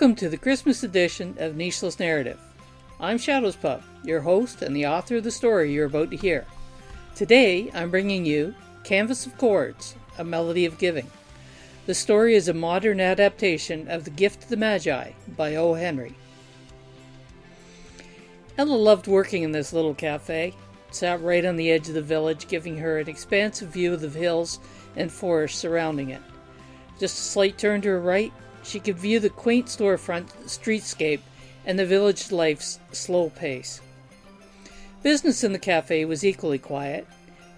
Welcome to the Christmas edition of Nicheless Narrative. I'm Shadows Pup, your host and the author of the story you're about to hear. Today, I'm bringing you Canvas of Chords, A Melody of Giving. The story is a modern adaptation of The Gift of the Magi by O. Henry. Ella loved working in this little cafe. Sat right on the edge of the village, giving her an expansive view of the hills and forest surrounding it. Just a slight turn to her right, she could view the quaint storefront streetscape and the village life's slow pace. Business in the cafe was equally quiet,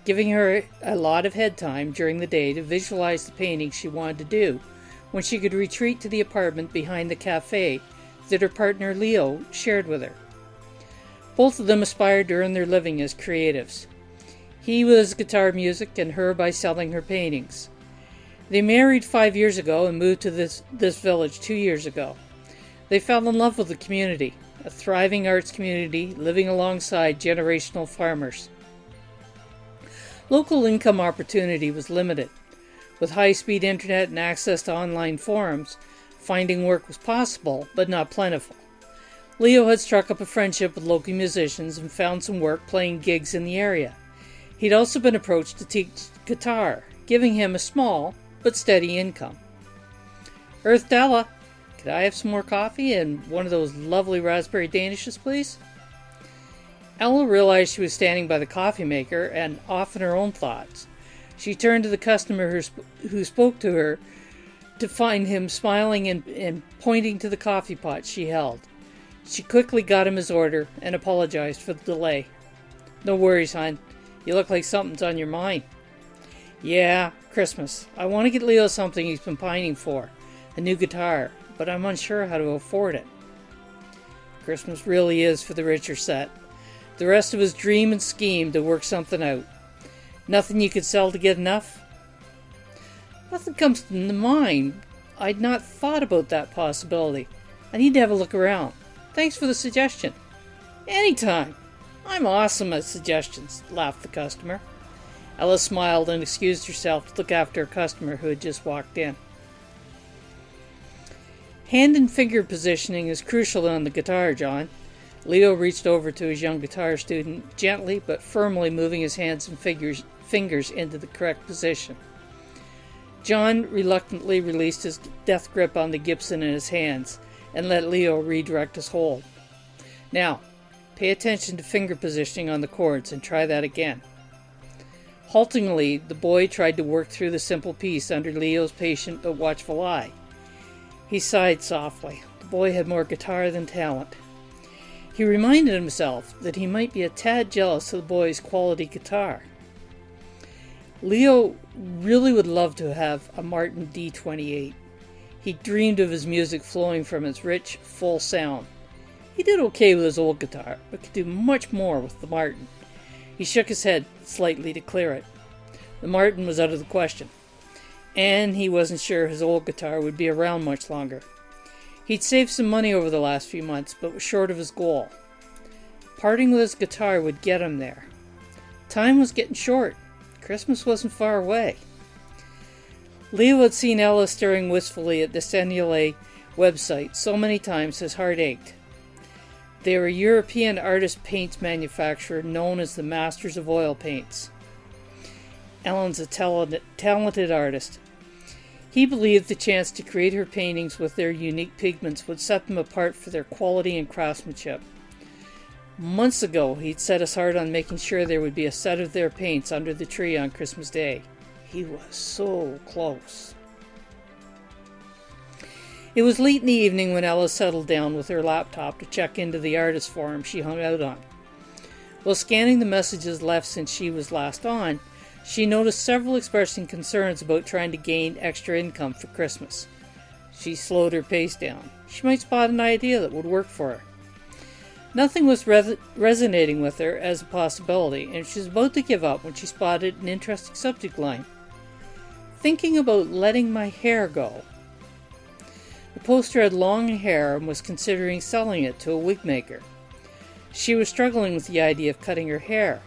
giving her a lot of head time during the day to visualize the paintings she wanted to do when she could retreat to the apartment behind the cafe that her partner Leo shared with her. Both of them aspired to earn their living as creatives. He with guitar music and her by selling her paintings. They married five years ago and moved to this, this village two years ago. They fell in love with the community, a thriving arts community living alongside generational farmers. Local income opportunity was limited. With high speed internet and access to online forums, finding work was possible, but not plentiful. Leo had struck up a friendship with local musicians and found some work playing gigs in the area. He'd also been approached to teach guitar, giving him a small but steady income. Earth Della, could I have some more coffee and one of those lovely raspberry danishes, please? Ella realized she was standing by the coffee maker and off in her own thoughts. She turned to the customer who, sp- who spoke to her to find him smiling and, and pointing to the coffee pot she held. She quickly got him his order and apologized for the delay. No worries, hon. You look like something's on your mind. Yeah, Christmas. I want to get Leo something he's been pining for a new guitar, but I'm unsure how to afford it. Christmas really is for the richer set. The rest of us dream and scheme to work something out. Nothing you could sell to get enough? Nothing comes to mind. I'd not thought about that possibility. I need to have a look around. Thanks for the suggestion. Anytime. I'm awesome at suggestions, laughed the customer. Ella smiled and excused herself to look after a customer who had just walked in. Hand and finger positioning is crucial on the guitar, John. Leo reached over to his young guitar student, gently but firmly moving his hands and fingers, fingers into the correct position. John reluctantly released his death grip on the Gibson in his hands and let Leo redirect his hold. Now, pay attention to finger positioning on the chords and try that again. Haltingly, the boy tried to work through the simple piece under Leo's patient but watchful eye. He sighed softly. The boy had more guitar than talent. He reminded himself that he might be a tad jealous of the boy's quality guitar. Leo really would love to have a Martin D28. He dreamed of his music flowing from its rich, full sound. He did okay with his old guitar, but could do much more with the Martin. He shook his head slightly to clear it. The Martin was out of the question, and he wasn't sure his old guitar would be around much longer. He'd saved some money over the last few months, but was short of his goal. Parting with his guitar would get him there. Time was getting short. Christmas wasn't far away. Leo had seen Ella staring wistfully at the Sennelier website so many times his heart ached. They were European artist paints manufacturer known as the Masters of Oil Paints. Ellen's a talented, talented artist. He believed the chance to create her paintings with their unique pigments would set them apart for their quality and craftsmanship. Months ago, he'd set his heart on making sure there would be a set of their paints under the tree on Christmas Day. He was so close. It was late in the evening when Ella settled down with her laptop to check into the artist forum she hung out on. While scanning the messages left since she was last on, she noticed several expressing concerns about trying to gain extra income for Christmas. She slowed her pace down. She might spot an idea that would work for her. Nothing was re- resonating with her as a possibility, and she was about to give up when she spotted an interesting subject line. Thinking about letting my hair go. The poster had long hair and was considering selling it to a wig maker. She was struggling with the idea of cutting her hair.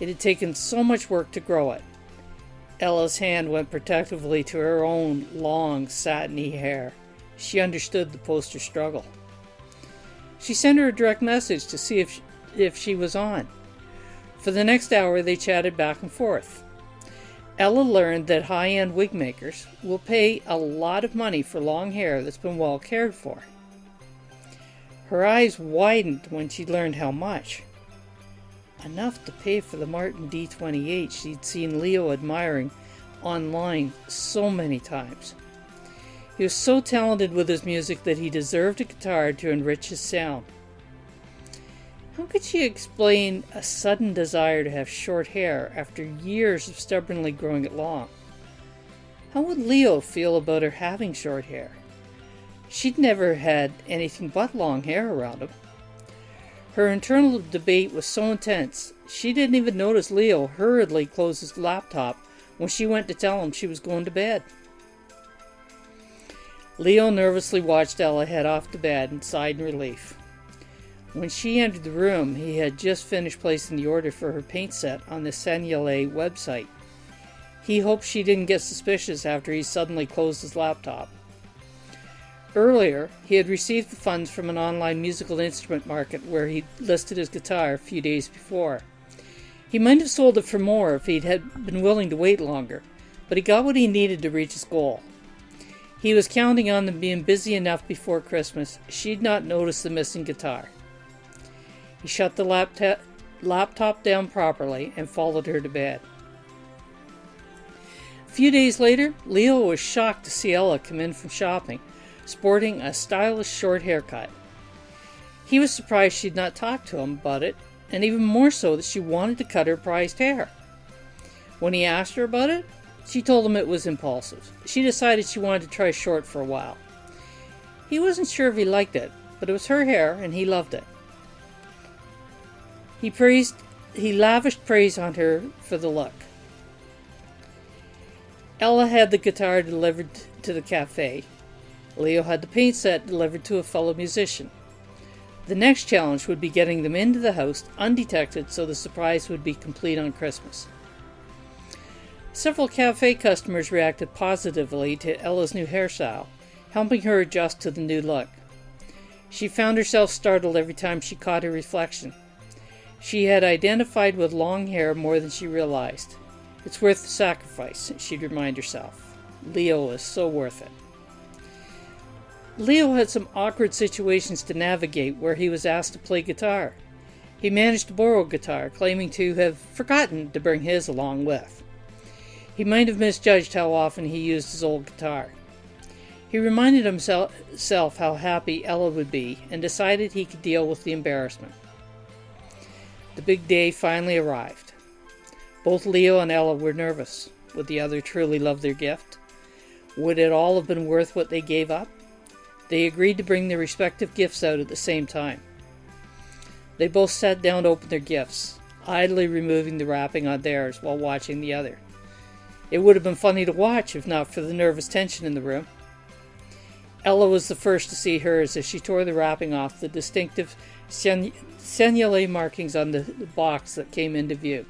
It had taken so much work to grow it. Ella's hand went protectively to her own long, satiny hair. She understood the poster's struggle. She sent her a direct message to see if she, if she was on. For the next hour, they chatted back and forth. Ella learned that high end wig makers will pay a lot of money for long hair that's been well cared for. Her eyes widened when she learned how much. Enough to pay for the Martin D28 she'd seen Leo admiring online so many times. He was so talented with his music that he deserved a guitar to enrich his sound. How could she explain a sudden desire to have short hair after years of stubbornly growing it long? How would Leo feel about her having short hair? She'd never had anything but long hair around him. Her internal debate was so intense, she didn't even notice Leo hurriedly close his laptop when she went to tell him she was going to bed. Leo nervously watched Ella head off to bed and sighed in relief. When she entered the room, he had just finished placing the order for her paint set on the Sennelier website. He hoped she didn't get suspicious after he suddenly closed his laptop. Earlier, he had received the funds from an online musical instrument market where he listed his guitar a few days before. He might have sold it for more if he had been willing to wait longer, but he got what he needed to reach his goal. He was counting on them being busy enough before Christmas she'd not notice the missing guitar. He shut the laptop, laptop down properly and followed her to bed. A few days later, Leo was shocked to see Ella come in from shopping, sporting a stylish short haircut. He was surprised she'd not talked to him about it, and even more so that she wanted to cut her prized hair. When he asked her about it, she told him it was impulsive. She decided she wanted to try short for a while. He wasn't sure if he liked it, but it was her hair and he loved it. He praised he lavished praise on her for the look. Ella had the guitar delivered to the cafe. Leo had the paint set delivered to a fellow musician. The next challenge would be getting them into the house undetected so the surprise would be complete on Christmas. Several cafe customers reacted positively to Ella's new hairstyle, helping her adjust to the new look. She found herself startled every time she caught her reflection. She had identified with long hair more than she realized. It's worth the sacrifice, she'd remind herself. Leo is so worth it. Leo had some awkward situations to navigate where he was asked to play guitar. He managed to borrow a guitar, claiming to have forgotten to bring his along with. He might have misjudged how often he used his old guitar. He reminded himself how happy Ella would be and decided he could deal with the embarrassment. The big day finally arrived. Both Leo and Ella were nervous. Would the other truly love their gift? Would it all have been worth what they gave up? They agreed to bring their respective gifts out at the same time. They both sat down to open their gifts, idly removing the wrapping on theirs while watching the other. It would have been funny to watch if not for the nervous tension in the room. Ella was the first to see hers as she tore the wrapping off the distinctive Sennelier markings on the box that came into view.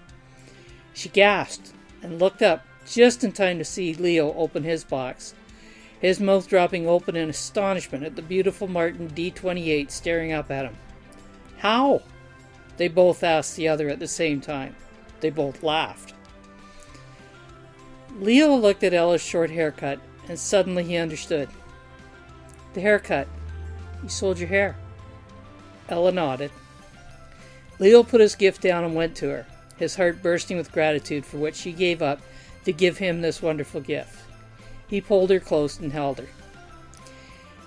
She gasped and looked up just in time to see Leo open his box, his mouth dropping open in astonishment at the beautiful Martin D28 staring up at him. How? They both asked the other at the same time. They both laughed. Leo looked at Ella's short haircut, and suddenly he understood. The haircut. You sold your hair. Ella nodded. Leo put his gift down and went to her, his heart bursting with gratitude for what she gave up to give him this wonderful gift. He pulled her close and held her.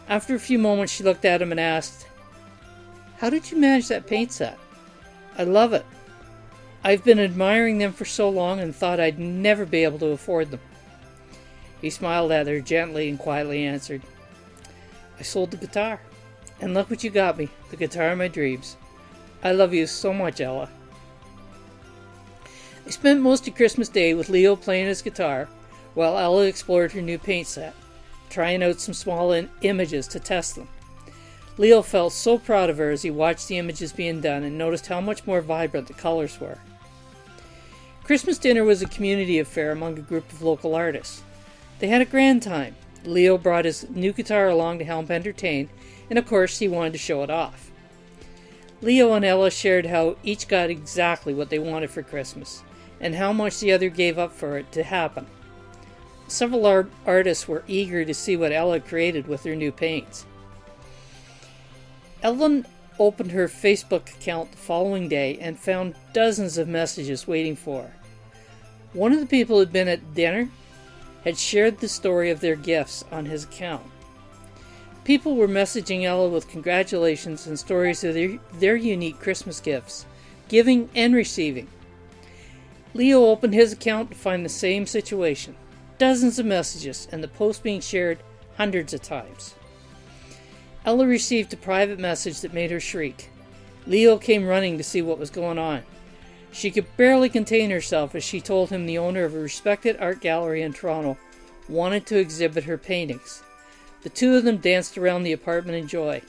After a few moments, she looked at him and asked, How did you manage that paint set? I love it. I've been admiring them for so long and thought I'd never be able to afford them. He smiled at her gently and quietly answered, I sold the guitar. And look what you got me the guitar of my dreams. I love you so much, Ella. I spent most of Christmas Day with Leo playing his guitar while Ella explored her new paint set, trying out some small in- images to test them. Leo felt so proud of her as he watched the images being done and noticed how much more vibrant the colors were. Christmas dinner was a community affair among a group of local artists. They had a grand time. Leo brought his new guitar along to help entertain, and of course, he wanted to show it off. Leo and Ella shared how each got exactly what they wanted for Christmas, and how much the other gave up for it to happen. Several art- artists were eager to see what Ella created with her new paints. Ellen opened her Facebook account the following day and found dozens of messages waiting for her. One of the people who'd been at dinner had shared the story of their gifts on his account. People were messaging Ella with congratulations and stories of their, their unique Christmas gifts, giving and receiving. Leo opened his account to find the same situation dozens of messages, and the post being shared hundreds of times. Ella received a private message that made her shriek. Leo came running to see what was going on. She could barely contain herself as she told him the owner of a respected art gallery in Toronto wanted to exhibit her paintings. The two of them danced around the apartment in joy.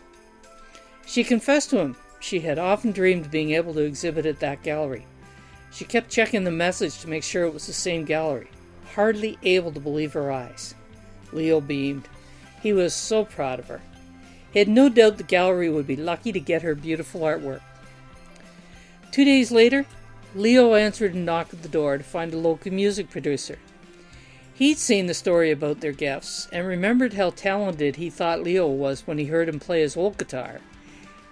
She confessed to him she had often dreamed of being able to exhibit at that gallery. She kept checking the message to make sure it was the same gallery, hardly able to believe her eyes. Leo beamed. He was so proud of her. He had no doubt the gallery would be lucky to get her beautiful artwork. Two days later, Leo answered a knock at the door to find a local music producer. He'd seen the story about their gifts and remembered how talented he thought Leo was when he heard him play his old guitar.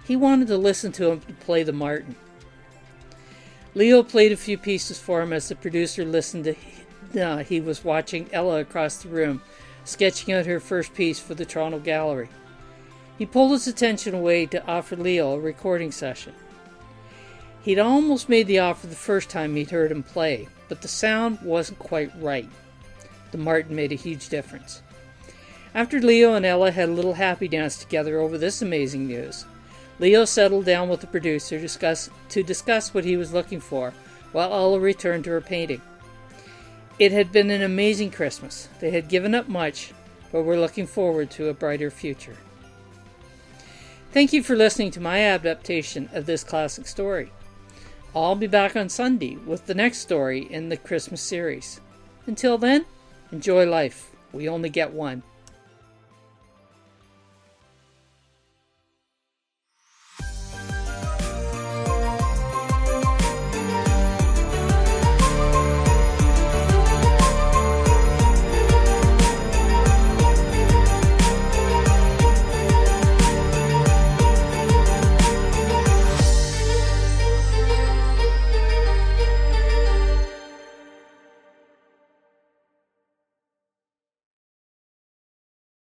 He wanted to listen to him play the Martin. Leo played a few pieces for him as the producer listened to uh, he was watching Ella across the room, sketching out her first piece for the Toronto Gallery. He pulled his attention away to offer Leo a recording session. He'd almost made the offer the first time he'd heard him play, but the sound wasn't quite right. The Martin made a huge difference. After Leo and Ella had a little happy dance together over this amazing news, Leo settled down with the producer discuss, to discuss what he was looking for, while Ella returned to her painting. It had been an amazing Christmas. They had given up much, but were looking forward to a brighter future. Thank you for listening to my adaptation of this classic story. I'll be back on Sunday with the next story in the Christmas series. Until then, enjoy life. We only get one.